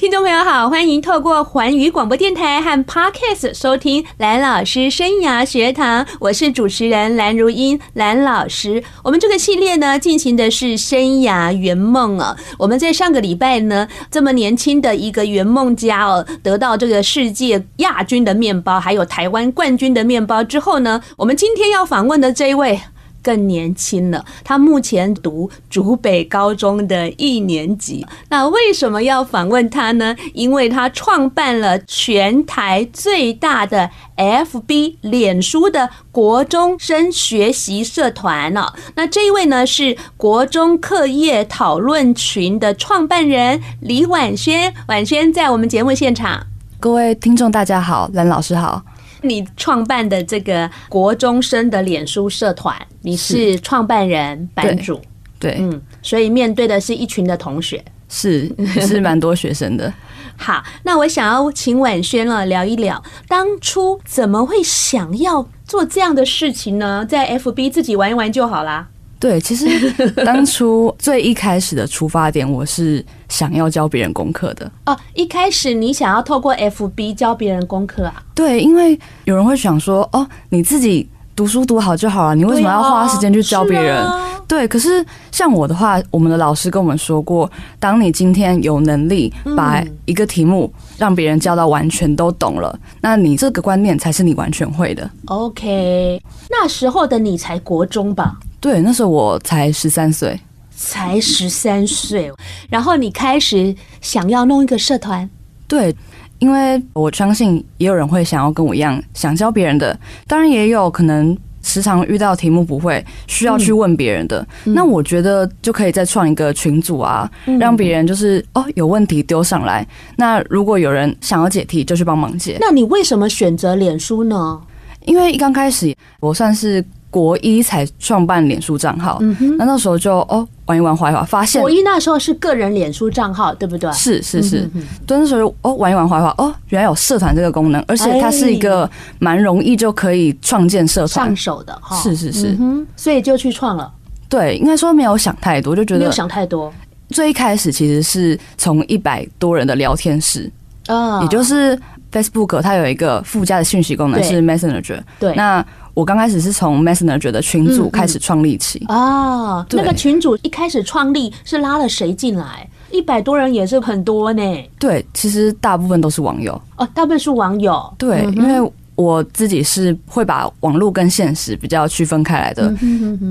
听众朋友好，欢迎透过环宇广播电台和 Podcast 收听蓝老师生涯学堂，我是主持人蓝如英，蓝老师。我们这个系列呢，进行的是生涯圆梦啊。我们在上个礼拜呢，这么年轻的一个圆梦家哦，得到这个世界亚军的面包，还有台湾冠军的面包之后呢，我们今天要访问的这一位。更年轻了，他目前读竹北高中的一年级。那为什么要访问他呢？因为他创办了全台最大的 FB 脸书的国中生学习社团呢。那这一位呢，是国中课业讨论群的创办人李婉萱。婉萱在我们节目现场，各位听众大家好，蓝老师好。你创办的这个国中生的脸书社团，你是创办人、版主，对，嗯，所以面对的是一群的同学，是 是蛮多学生的。好，那我想要请婉萱了聊一聊，当初怎么会想要做这样的事情呢？在 FB 自己玩一玩就好啦。对，其实 当初最一开始的出发点，我是想要教别人功课的。哦，一开始你想要透过 FB 教别人功课啊？对，因为有人会想说，哦，你自己读书读好就好了，你为什么要花时间去教别人？对，可是像我的话，我们的老师跟我们说过，当你今天有能力把一个题目让别人教到完全都懂了，那你这个观念才是你完全会的。OK，那时候的你才国中吧？对，那时候我才十三岁，才十三岁，然后你开始想要弄一个社团。对，因为我相信也有人会想要跟我一样想教别人的，当然也有可能时常遇到题目不会，需要去问别人的。嗯、那我觉得就可以再创一个群组啊，嗯、让别人就是哦有问题丢上来，那如果有人想要解题，就去帮忙解。那你为什么选择脸书呢？因为一刚开始我算是。国一才创办脸书账号，嗯，那那时候就哦玩一玩滑一滑，发现国一那时候是个人脸书账号，对不对？是是是，嗯、哼哼。对，那时候哦玩一玩滑一滑，哦原来有社团这个功能，而且它是一个蛮容易就可以创建社团。上手的哈，是是是，嗯，所以就去创了。对，应该说没有想太多，就觉得没有想太多。最一开始其实是从一百多人的聊天室。啊，也就是 Facebook 它有一个附加的讯息功能是 Messenger，对，那。我刚开始是从 Messenger 的群组开始创立起啊，那个群组一开始创立是拉了谁进来？一百多人也是很多呢。对，其实大部分都是网友哦，大部分是网友。对，因为。我自己是会把网络跟现实比较区分开来的，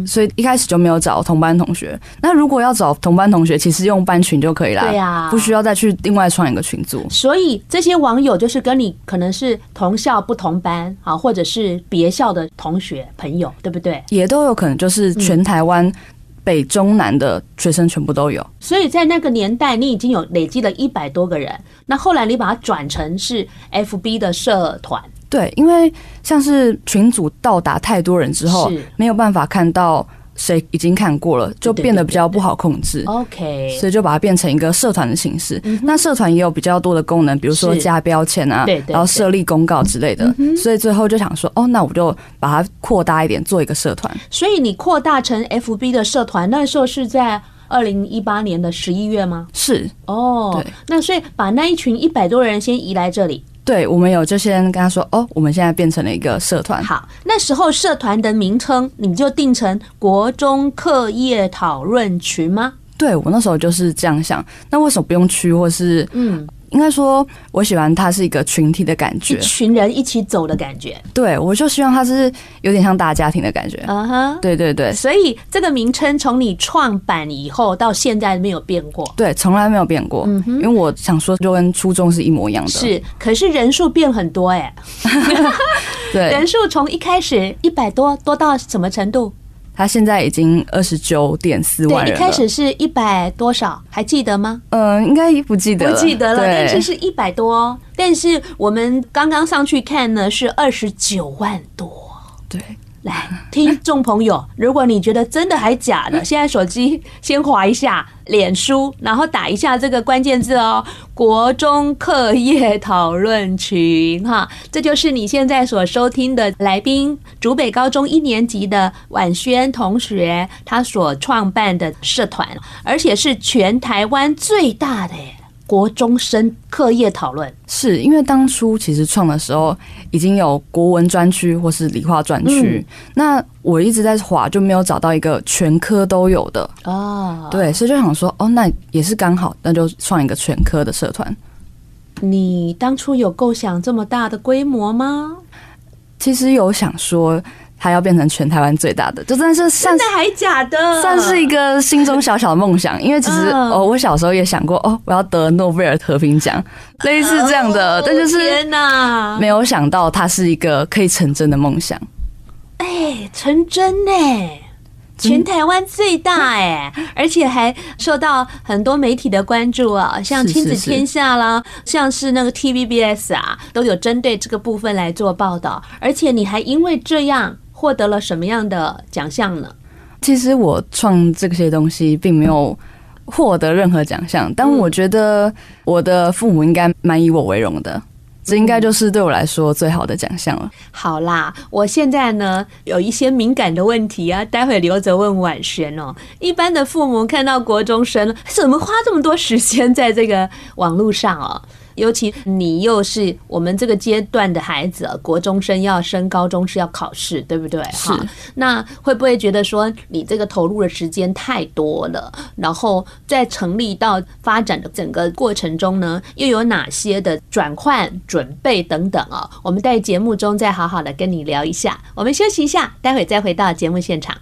所以一开始就没有找同班同学。那如果要找同班同学，其实用班群就可以了，对呀，不需要再去另外创一个群组。所以这些网友就是跟你可能是同校不同班啊，或者是别校的同学朋友，对不对？也都有可能，就是全台湾北中南的学生全部都有。所以在那个年代，你已经有累积了一百多个人。那后来你把它转成是 FB 的社团。对，因为像是群组到达太多人之后，没有办法看到谁已经看过了，就变得比较不好控制。OK，所以就把它变成一个社团的形式。那社团也有比较多的功能，比如说加标签啊，然后设立公告之类的。所以最后就想说，哦，那我就把它扩大一点，做一个社团。所以你扩大成 FB 的社团，那时候是在二零一八年的十一月吗？是哦，对。那所以把那一群一百多人先移来这里。对，我们有就先跟他说哦，我们现在变成了一个社团。好，那时候社团的名称你就定成国中课业讨论群吗？对，我那时候就是这样想。那为什么不用区或是嗯？应该说，我喜欢它是一个群体的感觉，一群人一起走的感觉。对，我就希望它是有点像大家庭的感觉。嗯哼，对对对。所以这个名称从你创版以后到现在没有变过。对，从来没有变过。嗯哼，因为我想说，就跟初中是一模一样的。是，可是人数变很多哎。对，人数从一开始一百多多到什么程度？他现在已经二十九点四万。对，一开始是一百多少，还记得吗？嗯，应该不记得，不记得了。但是是一百多，但是我们刚刚上去看呢，是二十九万多。对，来，听众朋友，如果你觉得真的还假的，现在手机先滑一下脸书，然后打一下这个关键字哦，“国中课业讨论群”哈，这就是你现在所收听的来宾，竹北高中一年级的婉萱同学，他所创办的社团，而且是全台湾最大的耶。国中生课业讨论，是因为当初其实创的时候已经有国文专区或是理化专区，嗯、那我一直在滑，就没有找到一个全科都有的哦。对，所以就想说，哦，那也是刚好，那就创一个全科的社团。你当初有构想这么大的规模吗？其实有想说。他要变成全台湾最大的，就真的是算是还假的，算是一个心中小小的梦想。因为其实哦，我小时候也想过哦，我要得诺贝尔和平奖，类似这样的，但就是天哪，没有想到它是一个可以成真的梦想。哎，成真呢！全台湾最大哎，而且还受到很多媒体的关注啊，像亲子天下啦，像是那个 TVBS 啊，都有针对这个部分来做报道。而且你还因为这样。获得了什么样的奖项呢？其实我创这些东西并没有获得任何奖项，但我觉得我的父母应该蛮以我为荣的，这应该就是对我来说最好的奖项了。好啦，我现在呢有一些敏感的问题啊，待会留着问婉璇哦。一般的父母看到国中生，怎么花这么多时间在这个网络上哦？尤其你又是我们这个阶段的孩子，国中生要升高中是要考试，对不对？是。那会不会觉得说你这个投入的时间太多了？然后在成立到发展的整个过程中呢，又有哪些的转换、准备等等啊？我们在节目中再好好的跟你聊一下。我们休息一下，待会再回到节目现场。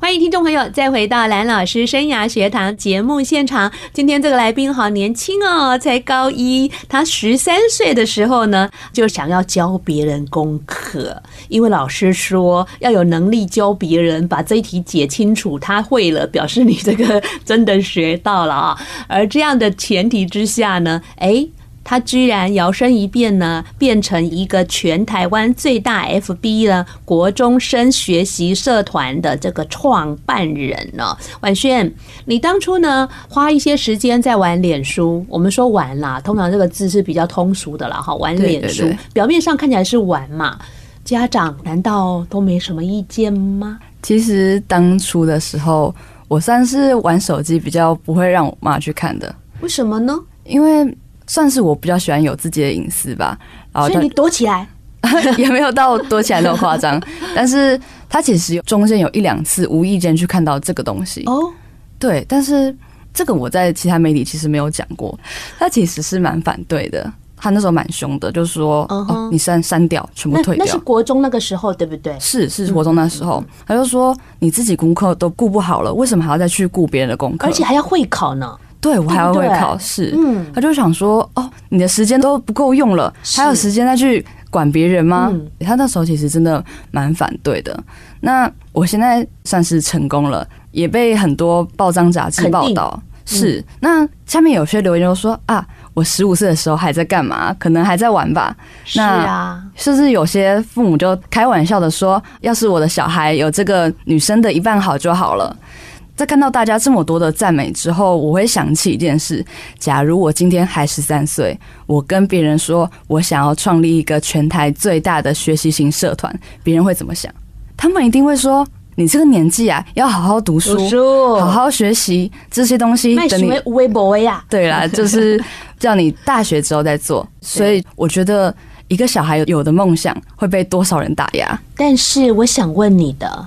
欢迎听众朋友再回到蓝老师生涯学堂节目现场。今天这个来宾好年轻哦，才高一。他十三岁的时候呢，就想要教别人功课，因为老师说要有能力教别人，把这一题解清楚，他会了，表示你这个 真的学到了啊。而这样的前提之下呢，诶。他居然摇身一变呢，变成一个全台湾最大 FB 的国中生学习社团的这个创办人了。婉萱，你当初呢花一些时间在玩脸书，我们说玩啦，通常这个字是比较通俗的了哈。玩脸书，表面上看起来是玩嘛，家长难道都没什么意见吗？其实当初的时候，我算是玩手机比较不会让我妈去看的。为什么呢？因为。算是我比较喜欢有自己的隐私吧，然后所以你躲起来 也没有到躲起来那么夸张，但是他其实中间有一两次无意间去看到这个东西哦，对，但是这个我在其他媒体其实没有讲过，他其实是蛮反对的，他那时候蛮凶的，就是说哦，你删删掉，全部退掉。那是国中那个时候对不对？是是国中那时候，他就说你自己功课都顾不好了，为什么还要再去顾别人的功课？而且还要会考呢。对，我还要会考试，嗯，他就想说，哦，你的时间都不够用了，还有时间再去管别人吗？嗯，他那时候其实真的蛮反对的。那我现在算是成功了，也被很多报章杂志报道。是，那下面有些留言就说啊，我十五岁的时候还在干嘛？可能还在玩吧。是啊，甚至有些父母就开玩笑的说，要是我的小孩有这个女生的一半好就好了。在看到大家这么多的赞美之后，我会想起一件事：假如我今天还十三岁，我跟别人说我想要创立一个全台最大的学习型社团，别人会怎么想？他们一定会说：“你这个年纪啊，要好好读书，好好学习这些东西。”等你微博呀，对啦，就是叫你大学之后再做。所以我觉得，一个小孩有的梦想会被多少人打压？但是我想问你的。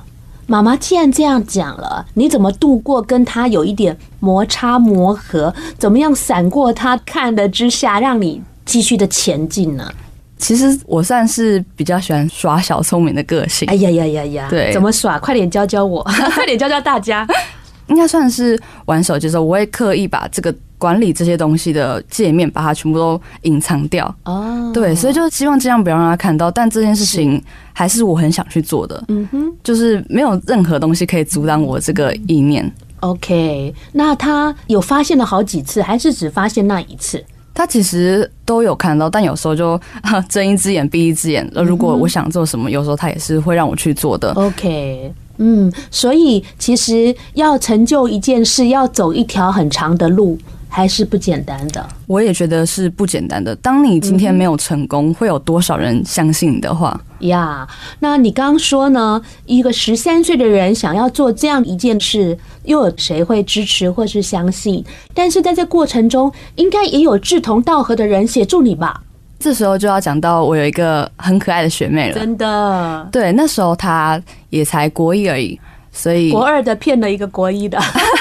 妈妈既然这样讲了，你怎么度过跟他有一点摩擦磨合？怎么样闪过他看的之下，让你继续的前进呢？其实我算是比较喜欢耍小聪明的个性。哎呀呀呀呀！对，怎么耍？快点教教我，快点教教大家。应该算是玩手机的时候，我会刻意把这个管理这些东西的界面，把它全部都隐藏掉。哦，对，所以就希望尽量不要让他看到。但这件事情还是我很想去做的。嗯哼，就是没有任何东西可以阻挡我这个意念。OK，那他有发现了好几次，还是只发现那一次？他其实都有看到，但有时候就 睁一只眼闭一只眼。呃如果我想做什么，有时候他也是会让我去做的。OK，嗯，所以其实要成就一件事，要走一条很长的路。还是不简单的，我也觉得是不简单的。当你今天没有成功，嗯、会有多少人相信你的话呀？Yeah, 那你刚刚说呢？一个十三岁的人想要做这样一件事，又有谁会支持或是相信？但是在这过程中，应该也有志同道合的人协助你吧？这时候就要讲到我有一个很可爱的学妹了，真的。对，那时候她也才国一而已，所以国二的骗了一个国一的。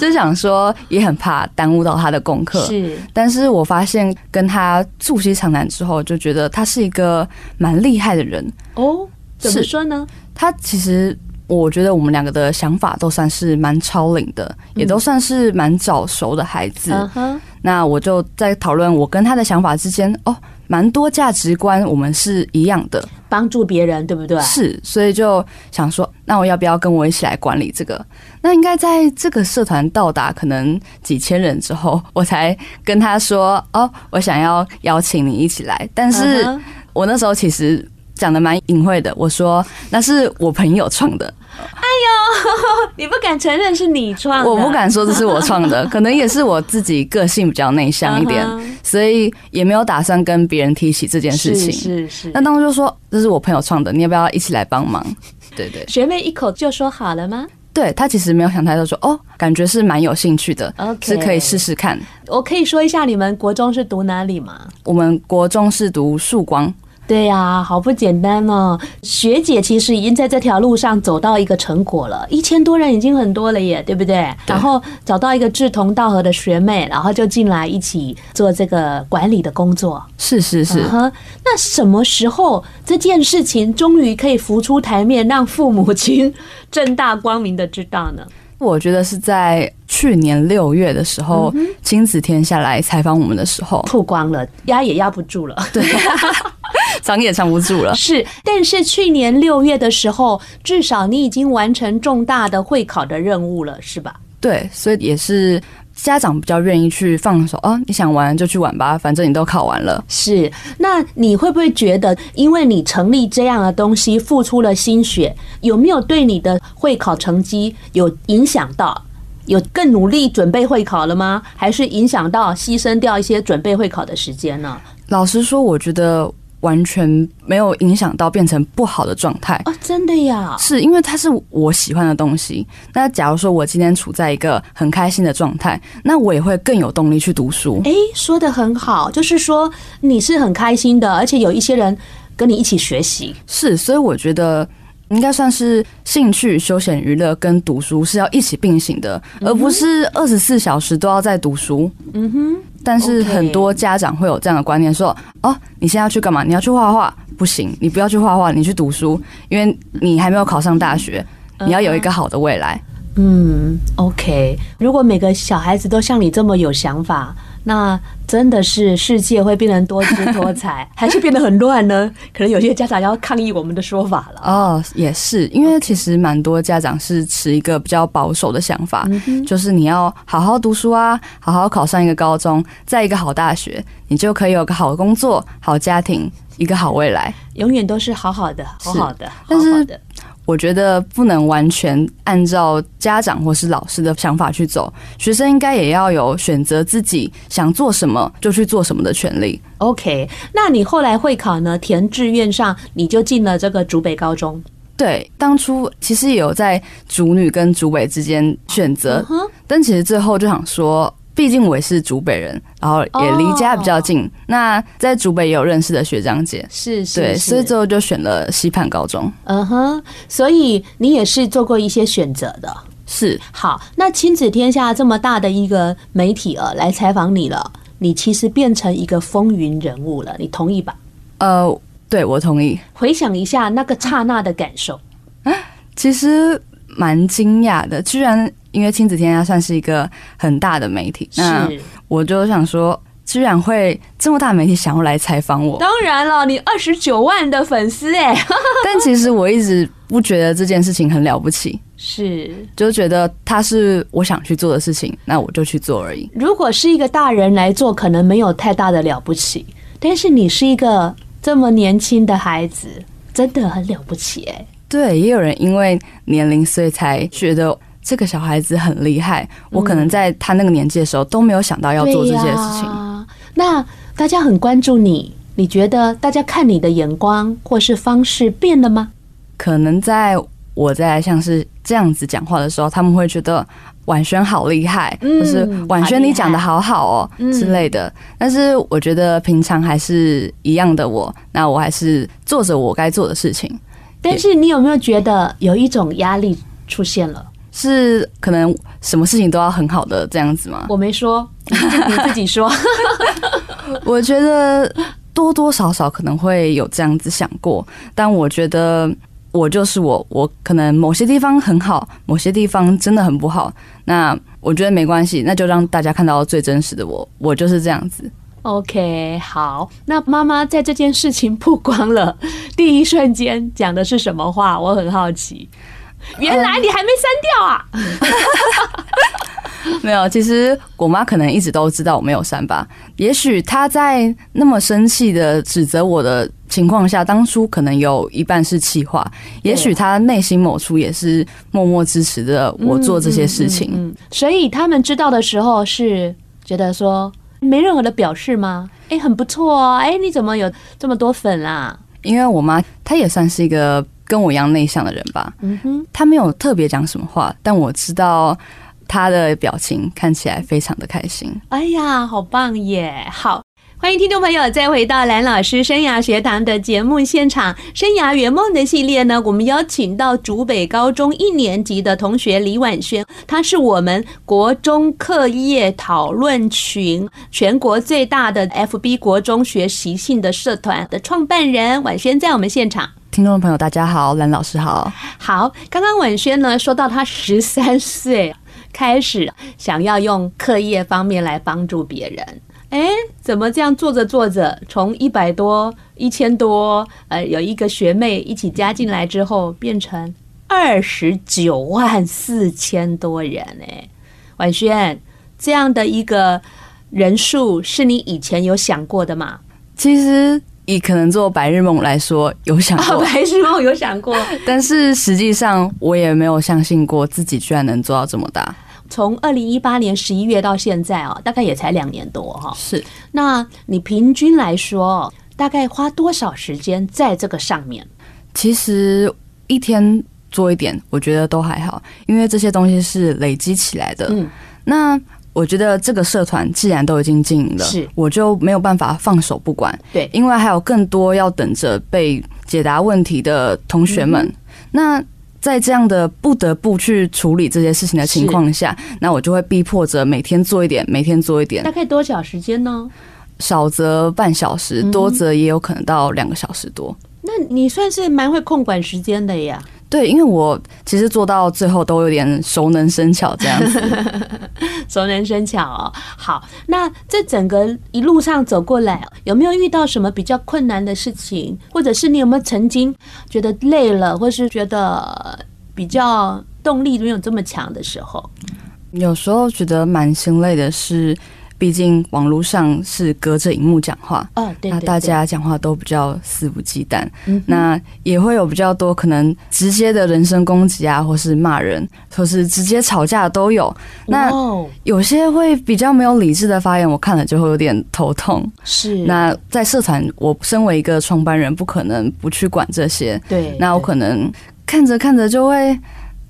就想说，也很怕耽误到他的功课。是，但是我发现跟他促膝长谈之后，就觉得他是一个蛮厉害的人。哦，怎么说呢？他其实，我觉得我们两个的想法都算是蛮超龄的，也都算是蛮早熟的孩子。嗯。那我就在讨论我跟他的想法之间，哦。蛮多价值观我们是一样的，帮助别人，对不对？是，所以就想说，那我要不要跟我一起来管理这个？那应该在这个社团到达可能几千人之后，我才跟他说，哦，我想要邀请你一起来。但是我那时候其实讲的蛮隐晦的，我说那是我朋友创的。哎呦，你不敢承认是你创的？我不敢说这是我创的，可能也是我自己个性比较内向一点，所以也没有打算跟别人提起这件事情。是是。那当时就说这是我朋友创的，你要不要一起来帮忙？对对。学妹一口就说好了吗？对，她其实没有想太多，说哦，感觉是蛮有兴趣的，是可以试试看。我可以说一下你们国中是读哪里吗？我们国中是读曙光。对呀、啊，好不简单哦！学姐其实已经在这条路上走到一个成果了，一千多人已经很多了耶，对不对？对。然后找到一个志同道合的学妹，然后就进来一起做这个管理的工作。是是是。Uh-huh. 那什么时候这件事情终于可以浮出台面，让父母亲 正大光明的知道呢？我觉得是在去年六月的时候，亲子天下来采访我们的时候曝光了，压也压不住了，对，藏也藏不住了。是，但是去年六月的时候，至少你已经完成重大的会考的任务了，是吧？对，所以也是。家长比较愿意去放手啊，你想玩就去玩吧，反正你都考完了。是，那你会不会觉得，因为你成立这样的东西，付出了心血，有没有对你的会考成绩有影响到？有更努力准备会考了吗？还是影响到牺牲掉一些准备会考的时间呢？老实说，我觉得。完全没有影响到变成不好的状态哦，真的呀？是因为它是我喜欢的东西。那假如说我今天处在一个很开心的状态，那我也会更有动力去读书。诶，说的很好，就是说你是很开心的，而且有一些人跟你一起学习。是，所以我觉得。应该算是兴趣、休闲、娱乐跟读书是要一起并行的，而不是二十四小时都要在读书。嗯哼。但是很多家长会有这样的观念，说：“哦，你现在要去干嘛？你要去画画？不行，你不要去画画，你去读书，因为你还没有考上大学，你要有一个好的未来。”嗯，OK。如果每个小孩子都像你这么有想法。那真的是世界会变得多姿多彩，还是变得很乱呢？可能有些家长要抗议我们的说法了。哦，也是，因为其实蛮多家长是持一个比较保守的想法，就是你要好好读书啊，好好考上一个高中，在一个好大学，你就可以有个好工作、好家庭、一个好未来，永远都是好好的，好好的，但是。我觉得不能完全按照家长或是老师的想法去走，学生应该也要有选择自己想做什么就去做什么的权利。OK，那你后来会考呢？填志愿上你就进了这个竹北高中。对，当初其实也有在竹女跟竹北之间选择，但其实最后就想说。毕竟我也是竹北人，然后也离家比较近。Oh. 那在竹北也有认识的学长姐，是，是，对，所以最后就选了西畔高中。嗯哼，所以你也是做过一些选择的。是，好，那亲子天下这么大的一个媒体啊，来采访你了，你其实变成一个风云人物了，你同意吧？呃，对，我同意。回想一下那个刹那的感受，其实蛮惊讶的，居然。因为亲子天下算是一个很大的媒体，那我就想说，居然会这么大媒体想要来采访我。当然了，你二十九万的粉丝哎，但其实我一直不觉得这件事情很了不起。是，就觉得它是我想去做的事情，那我就去做而已。如果是一个大人来做，可能没有太大的了不起，但是你是一个这么年轻的孩子，真的很了不起哎。对，也有人因为年龄，所以才觉得这个小孩子很厉害。我可能在他那个年纪的时候都没有想到要做这些事情。嗯，那大家很关注你，你觉得大家看你的眼光或是方式变了吗？可能在。我在像是这样子讲话的时候，他们会觉得婉萱好厉害，就、嗯、是婉萱你讲的好好哦、喔、之类的。但是我觉得平常还是一样的我，那我还是做着我该做的事情。但是你有没有觉得有一种压力出现了？是可能什么事情都要很好的这样子吗？我没说，你自己说。我觉得多多少少可能会有这样子想过，但我觉得。我就是我，我可能某些地方很好，某些地方真的很不好。那我觉得没关系，那就让大家看到最真实的我，我就是这样子。OK，好。那妈妈在这件事情曝光了第一瞬间讲的是什么话？我很好奇。原来你还没删掉啊？没有，其实我妈可能一直都知道我没有删吧。也许她在那么生气的指责我的情况下，当初可能有一半是气话。也许她内心某处也是默默支持着我做这些事情。嗯，所以他们知道的时候是觉得说没任何的表示吗？哎，很不错哦。哎，你怎么有这么多粉啦？因为我妈她也算是一个跟我一样内向的人吧。嗯哼，他没有特别讲什么话，但我知道。他的表情看起来非常的开心。哎呀，好棒耶！好，欢迎听众朋友再回到蓝老师生涯学堂的节目现场。生涯圆梦的系列呢，我们邀请到竹北高中一年级的同学李婉萱，她是我们国中课业讨论群全国最大的 FB 国中学习性的社团的创办人。婉萱在我们现场，听众朋友大家好，蓝老师好。好，刚刚婉萱呢说到她十三岁。开始想要用课业方面来帮助别人，哎，怎么这样做着做着，从一百多、一千多，呃，有一个学妹一起加进来之后，变成二十九万四千多人，哎，婉萱，这样的一个人数是你以前有想过的吗？其实。以可能做白日梦来说，有想过，白日梦有想过，但是实际上我也没有相信过自己居然能做到这么大。从二零一八年十一月到现在啊，大概也才两年多哈。是，那你平均来说，大概花多少时间在这个上面？其实一天做一点，我觉得都还好，因为这些东西是累积起来的。嗯，那。我觉得这个社团既然都已经经营了，是我就没有办法放手不管。对，因为还有更多要等着被解答问题的同学们。嗯、那在这样的不得不去处理这些事情的情况下，那我就会逼迫着每天做一点，每天做一点。大概多少时间呢？少则半小时，多则也有可能到两个小时多。嗯、那你算是蛮会控管时间的呀。对，因为我其实做到最后都有点熟能生巧这样子，熟能生巧哦。好，那这整个一路上走过来，有没有遇到什么比较困难的事情，或者是你有没有曾经觉得累了，或是觉得比较动力没有这么强的时候？有时候觉得蛮心累的是。毕竟网络上是隔着荧幕讲话，那大家讲话都比较肆无忌惮，那也会有比较多可能直接的人身攻击啊，或是骂人，或是直接吵架都有。那有些会比较没有理智的发言，我看了就会有点头痛。是，那在社团，我身为一个创办人，不可能不去管这些。对，那我可能看着看着就会。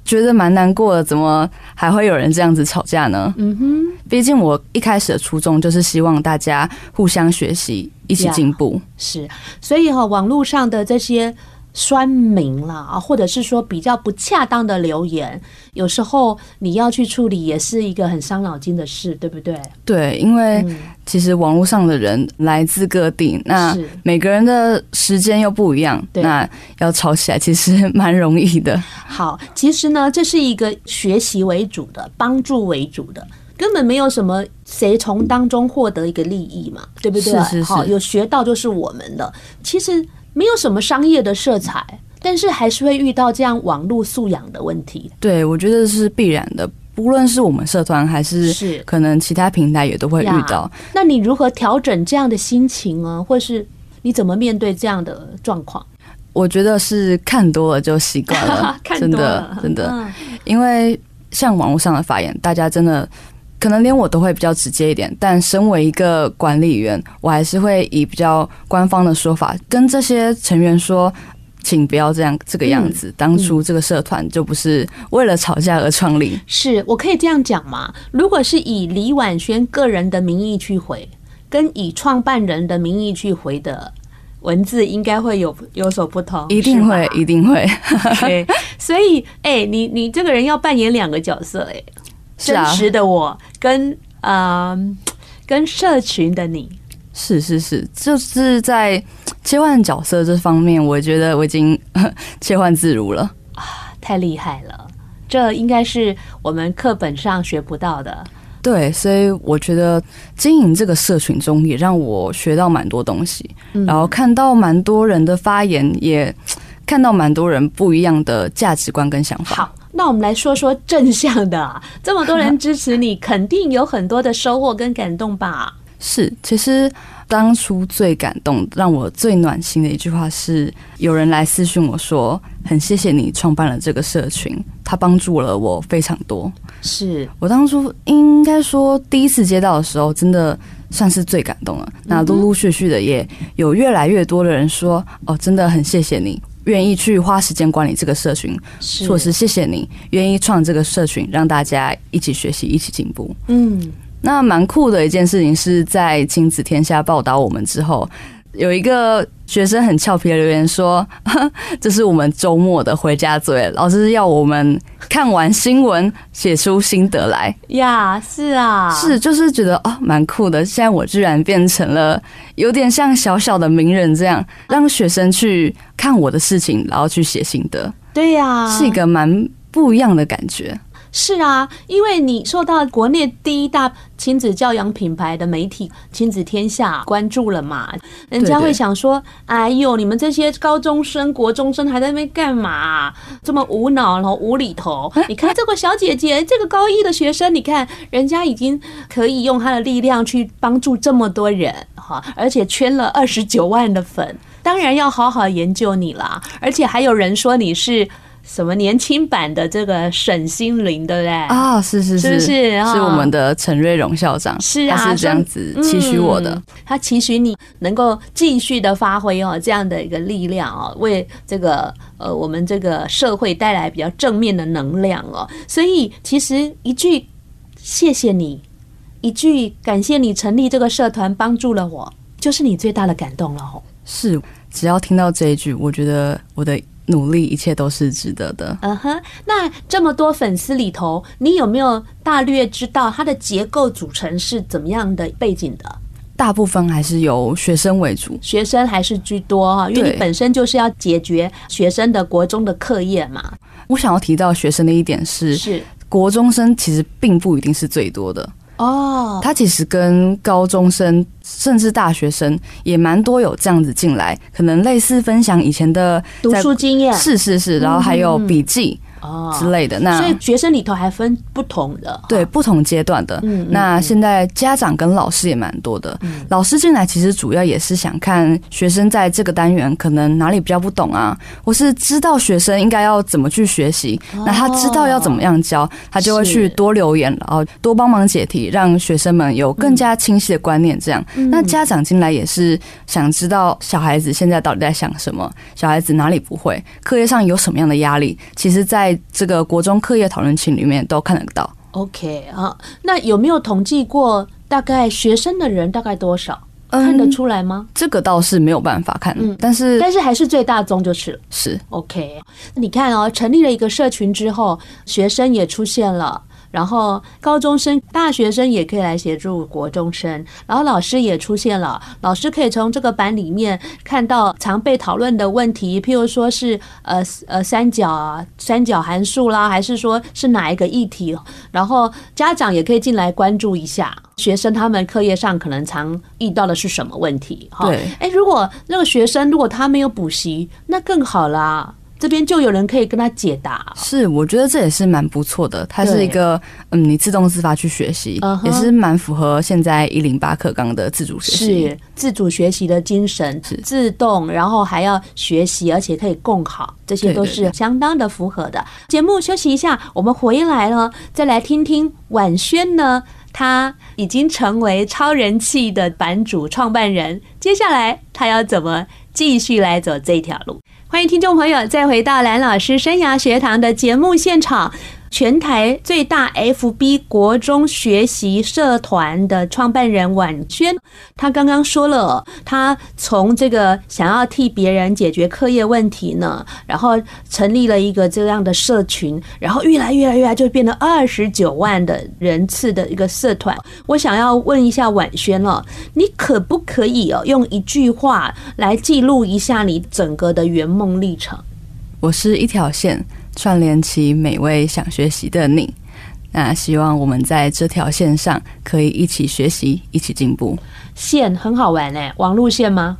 觉得蛮难过的，怎么还会有人这样子吵架呢？嗯哼，毕竟我一开始的初衷就是希望大家互相学习，一起进步。是，所以哈，网络上的这些。酸民啦啊，或者是说比较不恰当的留言，有时候你要去处理，也是一个很伤脑筋的事，对不对？对，因为其实网络上的人来自各地，那每个人的时间又不一样，那要吵起来其实蛮容易的。好，其实呢，这是一个学习为主的、帮助为主的，根本没有什么谁从当中获得一个利益嘛，对不对？是是是，好，有学到就是我们的，其实。没有什么商业的色彩，但是还是会遇到这样网络素养的问题。对，我觉得是必然的，不论是我们社团还是是可能其他平台也都会遇到。那你如何调整这样的心情呢？或是你怎么面对这样的状况？我觉得是看多了就习惯了，真的真的，因为像网络上的发言，大家真的。可能连我都会比较直接一点，但身为一个管理员，我还是会以比较官方的说法跟这些成员说，请不要这样这个样子。当初这个社团就不是为了吵架而创立。是我可以这样讲吗？如果是以李婉萱个人的名义去回，跟以创办人的名义去回的文字，应该会有有所不同。一定会，一定会。对，所以，哎，你你这个人要扮演两个角色，哎。真实的我跟呃跟社群的你，是是是，就是在切换角色这方面，我觉得我已经 切换自如了啊，太厉害了！这应该是我们课本上学不到的。对，所以我觉得经营这个社群中也让我学到蛮多东西，然后看到蛮多人的发言，也 看到蛮多人不一样的价值观跟想法。好。那我们来说说正向的，这么多人支持你，肯定有很多的收获跟感动吧？是，其实当初最感动、让我最暖心的一句话是，有人来私讯我说，很谢谢你创办了这个社群，他帮助了我非常多。是我当初应该说第一次接到的时候，真的算是最感动了。那陆陆续续的也有越来越多的人说，哦，真的很谢谢你。愿意去花时间管理这个社群，措施谢谢你愿意创这个社群，让大家一起学习，一起进步。嗯，那蛮酷的一件事情是在亲子天下报道我们之后。有一个学生很俏皮的留言说：“ 这是我们周末的回家作业，老师要我们看完新闻写出心得来。”呀，是啊，是就是觉得哦，蛮酷的。现在我居然变成了有点像小小的名人这样，让学生去看我的事情，然后去写心得。对呀，是一个蛮不一样的感觉。是啊，因为你受到国内第一大亲子教养品牌的媒体《亲子天下》关注了嘛，人家会想说：“哎呦，你们这些高中生、国中生还在那边干嘛？这么无脑，然后无厘头。你看这个小姐姐，这个高一的学生，你看人家已经可以用她的力量去帮助这么多人，哈，而且圈了二十九万的粉，当然要好好研究你啦。而且还有人说你是。”什么年轻版的这个沈心凌，对不对？啊，是是是是，是我们的陈瑞荣校长，是啊，他是这样子期许我的，他期许你能够继续的发挥哦，这样的一个力量哦，为这个呃我们这个社会带来比较正面的能量哦。所以其实一句谢谢你，一句感谢你成立这个社团帮助了我，就是你最大的感动了哦。是，只要听到这一句，我觉得我的。努力，一切都是值得的。嗯哼，那这么多粉丝里头，你有没有大略知道它的结构组成是怎么样的背景的？大部分还是由学生为主，学生还是居多哈，因为你本身就是要解决学生的国中的课业嘛。我想要提到学生的一点是，是国中生其实并不一定是最多的。哦，他其实跟高中生甚至大学生也蛮多有这样子进来，可能类似分享以前的读书经验，是是是，然后还有笔记。哦之类的，那所以学生里头还分不同的，对不同阶段的。嗯，那现在家长跟老师也蛮多的。嗯，老师进来其实主要也是想看学生在这个单元可能哪里比较不懂啊，或是知道学生应该要怎么去学习。那他知道要怎么样教，他就会去多留言，然后多帮忙解题，让学生们有更加清晰的观念。这样，那家长进来也是想知道小孩子现在到底在想什么，小孩子哪里不会，课业上有什么样的压力。其实，在这个国中课业讨论群里面都看得到。OK 啊，那有没有统计过大概学生的人大概多少？看得出来吗？这个倒是没有办法看，但是但是还是最大宗就是了。是 OK，你看哦，成立了一个社群之后，学生也出现了。然后高中生、大学生也可以来协助国中生，然后老师也出现了，老师可以从这个版里面看到常被讨论的问题，譬如说是呃呃三角啊、三角函数啦，还是说是哪一个议题？然后家长也可以进来关注一下学生他们课业上可能常遇到的是什么问题？哈，哎，如果那个学生如果他没有补习，那更好啦。这边就有人可以跟他解答。是，我觉得这也是蛮不错的。它是一个嗯，你自动自发去学习，uh huh、也是蛮符合现在一零八课纲的自主学习，是自主学习的精神，是自动，然后还要学习，而且可以共考，这些都是相当的符合的。节目休息一下，我们回来了，再来听听婉萱呢。他已经成为超人气的版主创办人，接下来他要怎么继续来走这条路？欢迎听众朋友再回到蓝老师生涯学堂的节目现场。全台最大 FB 国中学习社团的创办人婉萱，他刚刚说了，他从这个想要替别人解决课业问题呢，然后成立了一个这样的社群，然后越来越来越来就变成二十九万的人次的一个社团。我想要问一下婉萱了，你可不可以哦用一句话来记录一下你整个的圆梦历程？我是一条线。串联起每位想学习的你，那希望我们在这条线上可以一起学习，一起进步。线很好玩哎，网路线吗？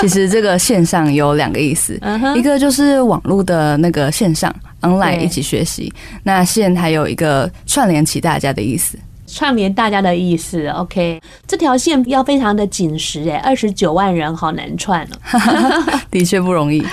其实这个线上有两个意思，一个就是网络的那个线上 online 一起学习，那线还有一个串联起大家的意思，串联大家的意思。OK，这条线要非常的紧实哎，二十九万人好难串哦，的确不容易。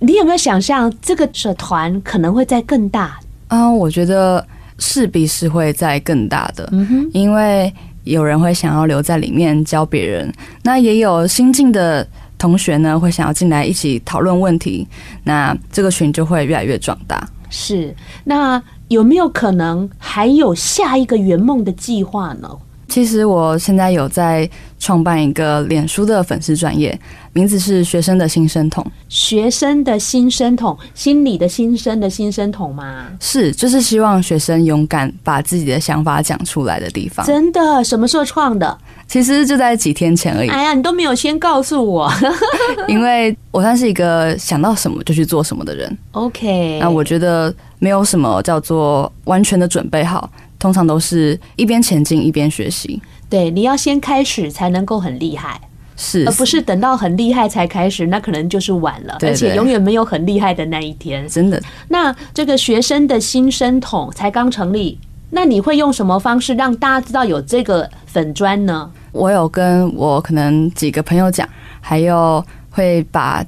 你有没有想象这个社团可能会在更大？啊，我觉得势必是会在更大的，嗯，因为有人会想要留在里面教别人，那也有新进的同学呢会想要进来一起讨论问题，那这个群就会越来越壮大。是，那有没有可能还有下一个圆梦的计划呢？其实我现在有在创办一个脸书的粉丝专业，名字是学生的新生统。学生的新生统，心理的新生的新生统吗？是，就是希望学生勇敢把自己的想法讲出来的地方。真的？什么时候创的？其实就在几天前而已。哎呀，你都没有先告诉我，因为我算是一个想到什么就去做什么的人。OK，那我觉得没有什么叫做完全的准备好。通常都是一边前进一边学习。对，你要先开始才能够很厉害，是，而不是等到很厉害才开始，那可能就是晚了，而且永远没有很厉害的那一天。真的。那这个学生的新生统才刚成立，那你会用什么方式让大家知道有这个粉砖呢？我有跟我可能几个朋友讲，还有会把。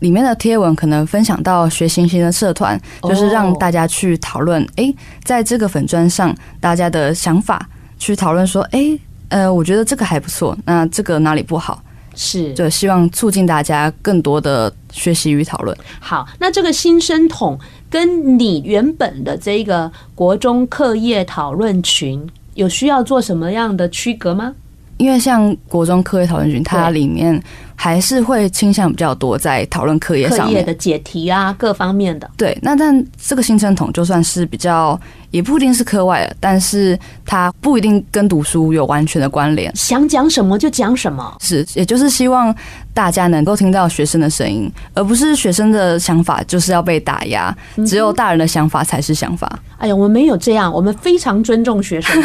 里面的贴文可能分享到学星星的社团，就是让大家去讨论。哎，在这个粉砖上，大家的想法去讨论说，哎，呃，我觉得这个还不错，那这个哪里不好？是，就希望促进大家更多的学习与讨论。好，那这个新生统跟你原本的这个国中课业讨论群有需要做什么样的区隔吗？因为像国中课业讨论群，它里面还是会倾向比较多在讨论课业上面课业的解题啊，各方面的。对，那但这个新生统就算是比较，也不一定是课外的，但是它不一定跟读书有完全的关联。想讲什么就讲什么，是，也就是希望大家能够听到学生的声音，而不是学生的想法就是要被打压，只有大人的想法才是想法。哎呀，我们没有这样，我们非常尊重学生。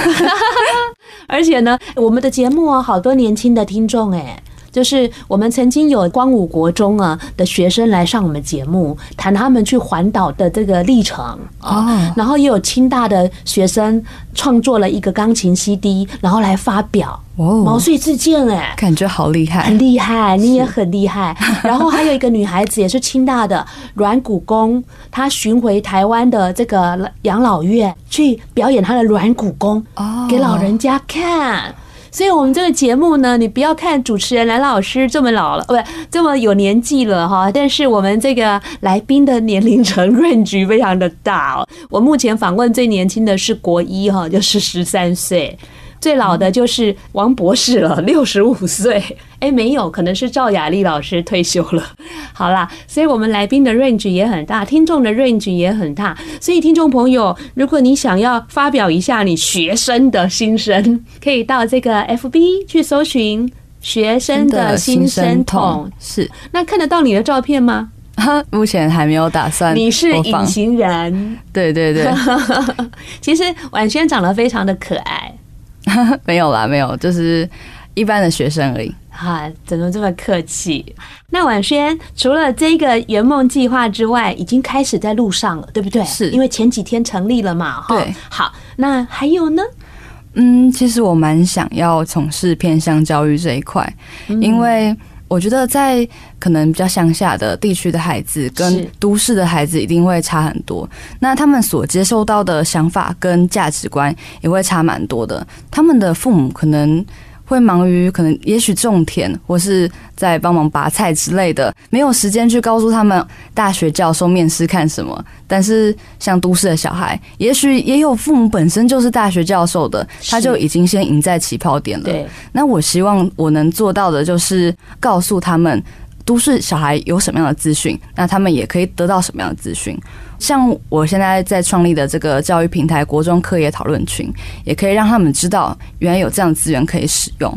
而且呢，我们的节目啊，好多年轻的听众哎。就是我们曾经有光武国中啊的学生来上我们节目，谈他们去环岛的这个历程啊，然后也有清大的学生创作了一个钢琴 CD，然后来发表，毛遂自荐哎，感觉好厉害，很厉害，你也很厉害。然后还有一个女孩子也是清大的软骨功，她巡回台湾的这个养老院去表演她的软骨功，给老人家看。所以，我们这个节目呢，你不要看主持人蓝老师这么老了，不，这么有年纪了哈。但是，我们这个来宾的年龄层 range 非常的大哦。我目前访问最年轻的是国一哈，就是十三岁。最老的就是王博士了，六十五岁。哎，没有，可能是赵雅丽老师退休了。好啦，所以我们来宾的 range 也很大，听众的 range 也很大。所以听众朋友，如果你想要发表一下你学生的心声，可以到这个 FB 去搜寻“学生的心声筒”。是，那看得到你的照片吗？目前还没有打算。你是隐形人。对对对。其实婉萱长得非常的可爱。没有啦，没有，就是一般的学生而已。哈，怎么这么客气？那婉轩除了这个圆梦计划之外，已经开始在路上了，对不对？是，因为前几天成立了嘛。对，好，那还有呢？嗯，其实我蛮想要从事偏向教育这一块，因为我觉得在可能比较乡下的地区的孩子跟都市的孩子一定会差很多，那他们所接受到的想法跟价值观也会差蛮多的，他们的父母可能。会忙于可能也许种田，或是在帮忙拔菜之类的，没有时间去告诉他们大学教授面试看什么。但是像都市的小孩，也许也有父母本身就是大学教授的，他就已经先赢在起跑点了。对，那我希望我能做到的就是告诉他们，都市小孩有什么样的资讯，那他们也可以得到什么样的资讯。像我现在在创立的这个教育平台“国中课业讨论群”，也可以让他们知道，原来有这样的资源可以使用。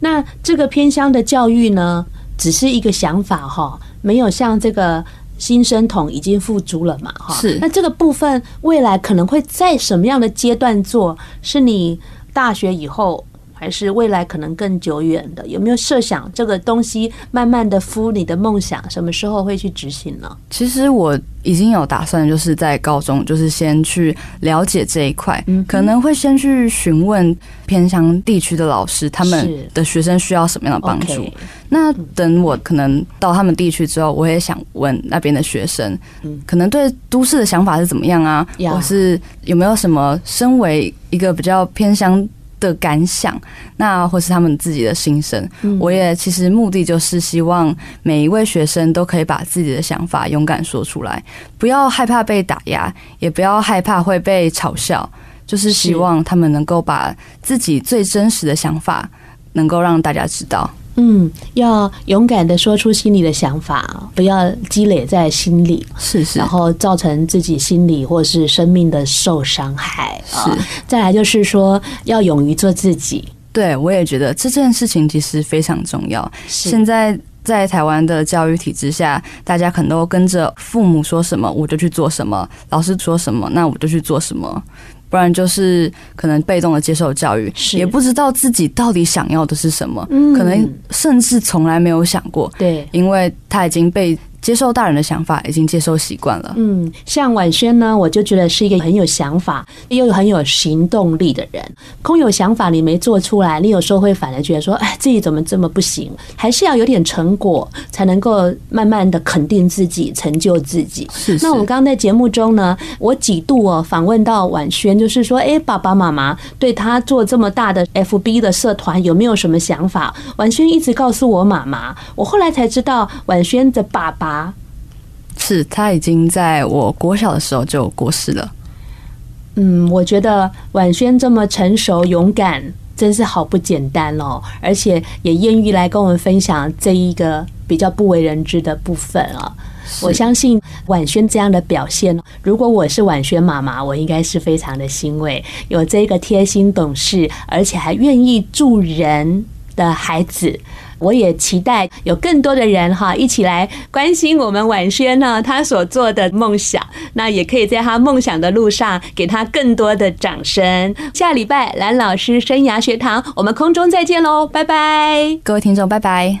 那这个偏乡的教育呢，只是一个想法哈，没有像这个新生统已经付诸了嘛哈。是。那这个部分未来可能会在什么样的阶段做？是你大学以后？还是未来可能更久远的，有没有设想这个东西慢慢的敷你的梦想，什么时候会去执行呢？其实我已经有打算，就是在高中，就是先去了解这一块，可能会先去询问偏乡地区的老师，他们的学生需要什么样的帮助。那等我可能到他们地区之后，我也想问那边的学生，可能对都市的想法是怎么样啊？或是有没有什么身为一个比较偏乡的感想，那或是他们自己的心声，我也其实目的就是希望每一位学生都可以把自己的想法勇敢说出来，不要害怕被打压，也不要害怕会被嘲笑，就是希望他们能够把自己最真实的想法能够让大家知道。嗯，要勇敢的说出心里的想法，不要积累在心里，是是，然后造成自己心理或是生命的受伤害。是，再来就是说，要勇于做自己。对，我也觉得这件事情其实非常重要。现在在台湾的教育体制下，大家可能都跟着父母说什么，我就去做什么；老师说什么，那我就去做什么。不然就是可能被动的接受教育，也不知道自己到底想要的是什么，可能甚至从来没有想过。对，因为他已经被。接受大人的想法已经接受习惯了。嗯，像婉轩呢，我就觉得是一个很有想法又很有行动力的人。空有想法你没做出来，你有时候会反而觉得说，哎，自己怎么这么不行？还是要有点成果，才能够慢慢的肯定自己，成就自己。是，是。那我们刚刚在节目中呢，我几度哦访问到婉轩，就是说，哎，爸爸妈妈对他做这么大的 FB 的社团有没有什么想法？婉轩一直告诉我妈妈，我后来才知道，婉轩的爸爸。啊，是他已经在我国小的时候就过世了。嗯，我觉得婉轩这么成熟勇敢，真是好不简单哦，而且也愿意来跟我们分享这一个比较不为人知的部分啊。我相信婉轩这样的表现，如果我是婉轩妈妈，我应该是非常的欣慰，有这个贴心懂事，而且还愿意助人的孩子。我也期待有更多的人哈，一起来关心我们婉轩呢，他所做的梦想。那也可以在他梦想的路上给他更多的掌声。下礼拜蓝老师生涯学堂，我们空中再见喽，拜拜，各位听众，拜拜。